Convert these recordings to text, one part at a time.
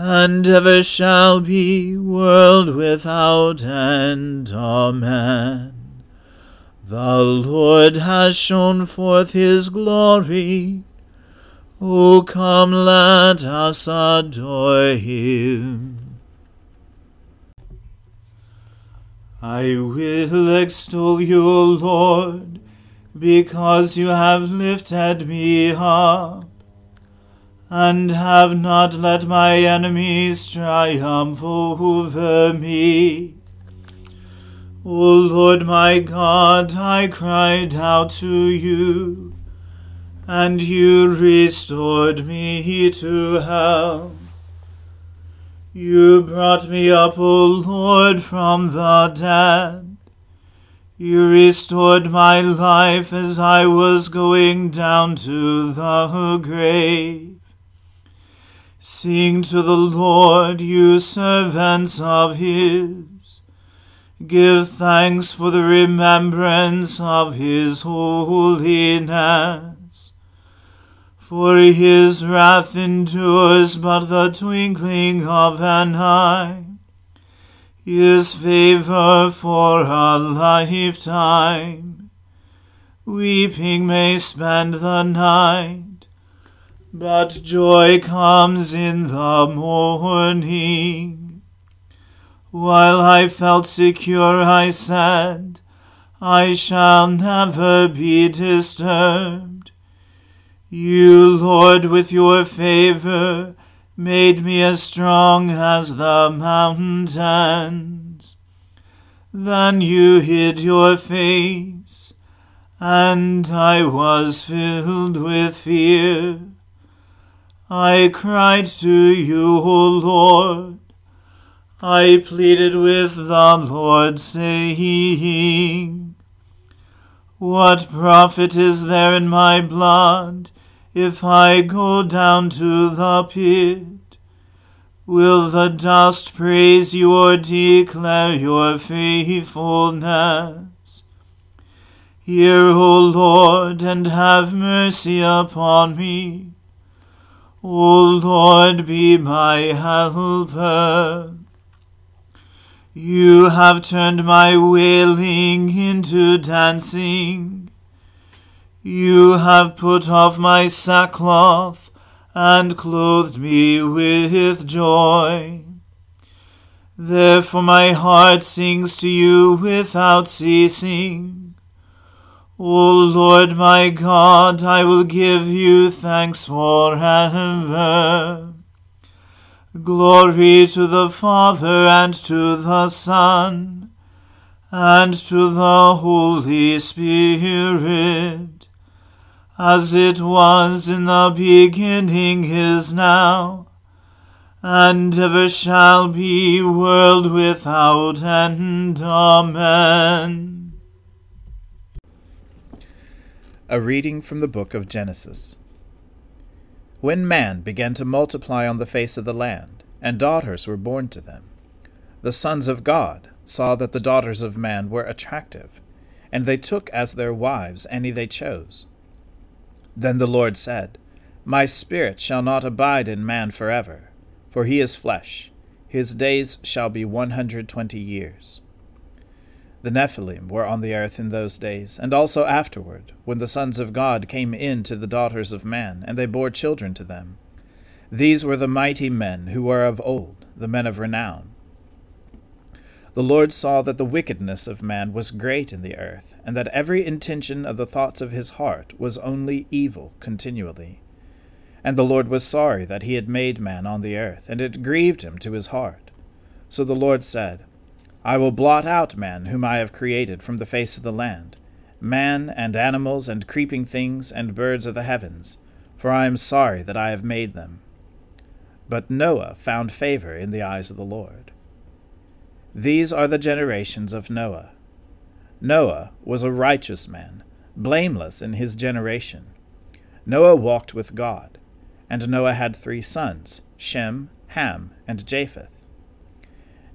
and ever shall be, world without end. Amen. The Lord has shown forth his glory. O come, let us adore him. I will extol you, O Lord, because you have lifted me up, and have not let my enemies triumph over me. O Lord my God, I cried out to you and you restored me to health. You brought me up, O Lord, from the dead. You restored my life as I was going down to the grave. Sing to the Lord, you servants of his. Give thanks for the remembrance of his holiness for his wrath endures but the twinkling of an eye, his favor for a lifetime. Weeping may spend the night, but joy comes in the morning. While I felt secure, I said, I shall never be disturbed. You, Lord, with your favor, made me as strong as the mountains. Then you hid your face, and I was filled with fear. I cried to you, O Lord. I pleaded with the Lord, saying, What profit is there in my blood? if I go down to the pit? Will the dust praise you or declare your faithfulness? Hear, O Lord, and have mercy upon me. O Lord, be my helper. You have turned my wailing into dancing. You have put off my sackcloth and clothed me with joy. Therefore my heart sings to you without ceasing. O Lord my God, I will give you thanks forever. Glory to the Father and to the Son and to the Holy Spirit, as it was in the beginning is now, and ever shall be, world without end. Amen. A reading from the book of Genesis. When man began to multiply on the face of the land, and daughters were born to them, the sons of God saw that the daughters of man were attractive, and they took as their wives any they chose. Then the Lord said, My spirit shall not abide in man forever, for he is flesh, his days shall be one hundred twenty years. The Nephilim were on the earth in those days, and also afterward, when the sons of God came in to the daughters of man, and they bore children to them. These were the mighty men who were of old, the men of renown. The Lord saw that the wickedness of man was great in the earth, and that every intention of the thoughts of his heart was only evil continually. And the Lord was sorry that he had made man on the earth, and it grieved him to his heart. So the Lord said, I will blot out man whom I have created from the face of the land, man and animals and creeping things and birds of the heavens, for I am sorry that I have made them. But Noah found favor in the eyes of the Lord. These are the generations of Noah. Noah was a righteous man, blameless in his generation. Noah walked with God, and Noah had three sons, Shem, Ham, and Japheth.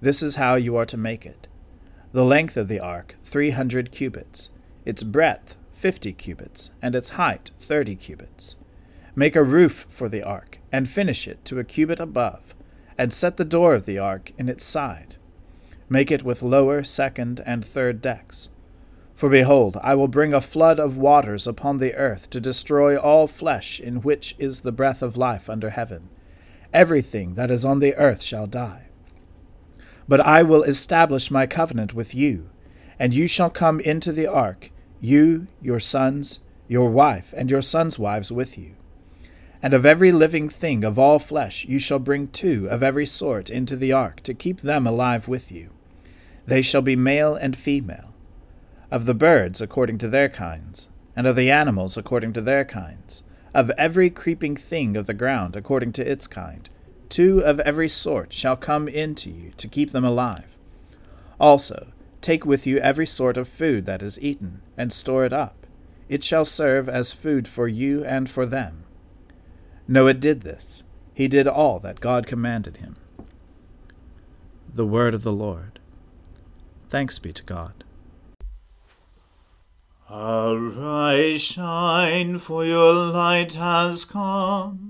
This is how you are to make it. The length of the ark, three hundred cubits, its breadth, fifty cubits, and its height, thirty cubits. Make a roof for the ark, and finish it to a cubit above, and set the door of the ark in its side. Make it with lower, second, and third decks. For behold, I will bring a flood of waters upon the earth to destroy all flesh in which is the breath of life under heaven. Everything that is on the earth shall die. But I will establish my covenant with you, and you shall come into the ark, you, your sons, your wife, and your sons' wives with you. And of every living thing of all flesh you shall bring two of every sort into the ark, to keep them alive with you. They shall be male and female. Of the birds according to their kinds, and of the animals according to their kinds, of every creeping thing of the ground according to its kind, Two of every sort shall come into you to keep them alive. Also, take with you every sort of food that is eaten, and store it up. It shall serve as food for you and for them. Noah did this. He did all that God commanded him. The Word of the Lord. Thanks be to God. Arise, shine, for your light has come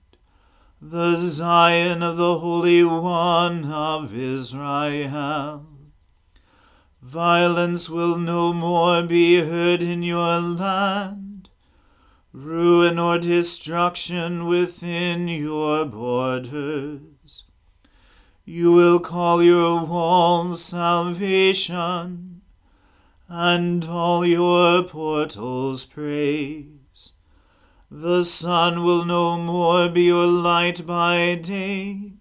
the Zion of the Holy One of Israel. Violence will no more be heard in your land, ruin or destruction within your borders. You will call your walls salvation and all your portals praise. The sun will no more be your light by day.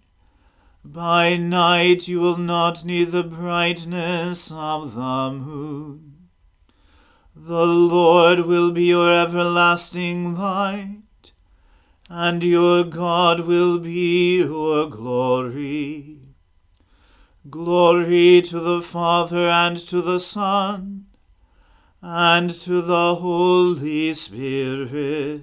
By night you will not need the brightness of the moon. The Lord will be your everlasting light, and your God will be your glory. Glory to the Father and to the Son and to the Holy Spirit,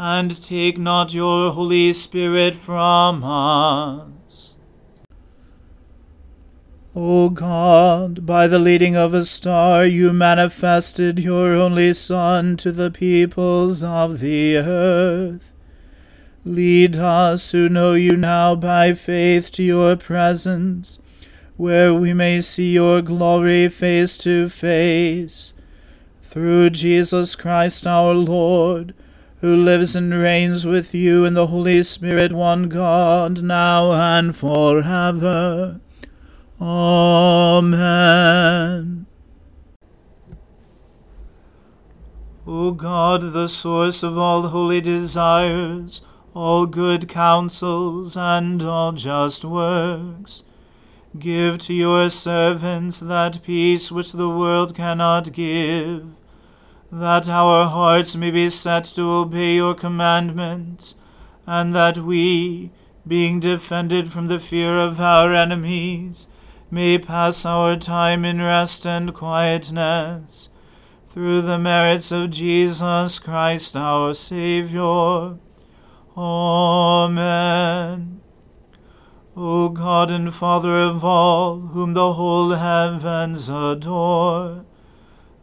and take not your Holy Spirit from us. O God, by the leading of a star you manifested your only Son to the peoples of the earth. Lead us who know you now by faith to your presence, where we may see your glory face to face. Through Jesus Christ our Lord, who lives and reigns with you in the Holy Spirit, one God, now and forever. Amen. O God, the source of all holy desires, all good counsels, and all just works, give to your servants that peace which the world cannot give, that our hearts may be set to obey your commandments, and that we, being defended from the fear of our enemies, may pass our time in rest and quietness, through the merits of Jesus Christ our Saviour. Amen. O God and Father of all, whom the whole heavens adore,